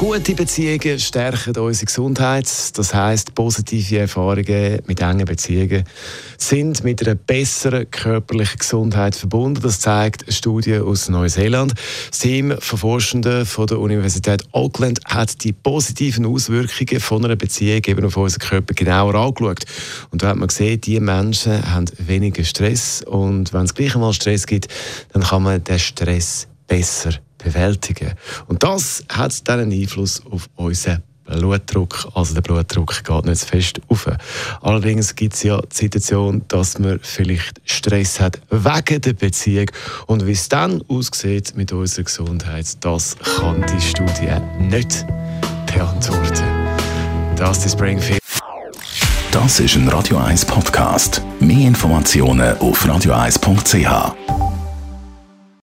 Gute Beziehungen stärken unsere Gesundheit. Das heißt, positive Erfahrungen mit engen Beziehungen sind mit einer besseren körperlichen Gesundheit verbunden. Das zeigt eine Studie aus Neuseeland. Das Team von Forschenden von der Universität Auckland hat die positiven Auswirkungen von einer Beziehung eben auf unseren Körper genauer angeschaut. Und da hat man gesehen, die Menschen haben weniger Stress und wenn es gleich einmal Stress gibt, dann kann man den Stress besser bewältigen. Und das hat dann einen Einfluss auf unseren Blutdruck. Also der Blutdruck geht nicht so fest auf. Allerdings gibt es ja die Situation, dass man vielleicht Stress hat wegen der Beziehung. Und wie es dann aussieht mit unserer Gesundheit, das kann die Studie nicht beantworten. Das ist Springfield. Das ist ein Radio 1 Podcast. Mehr Informationen auf radio1.ch.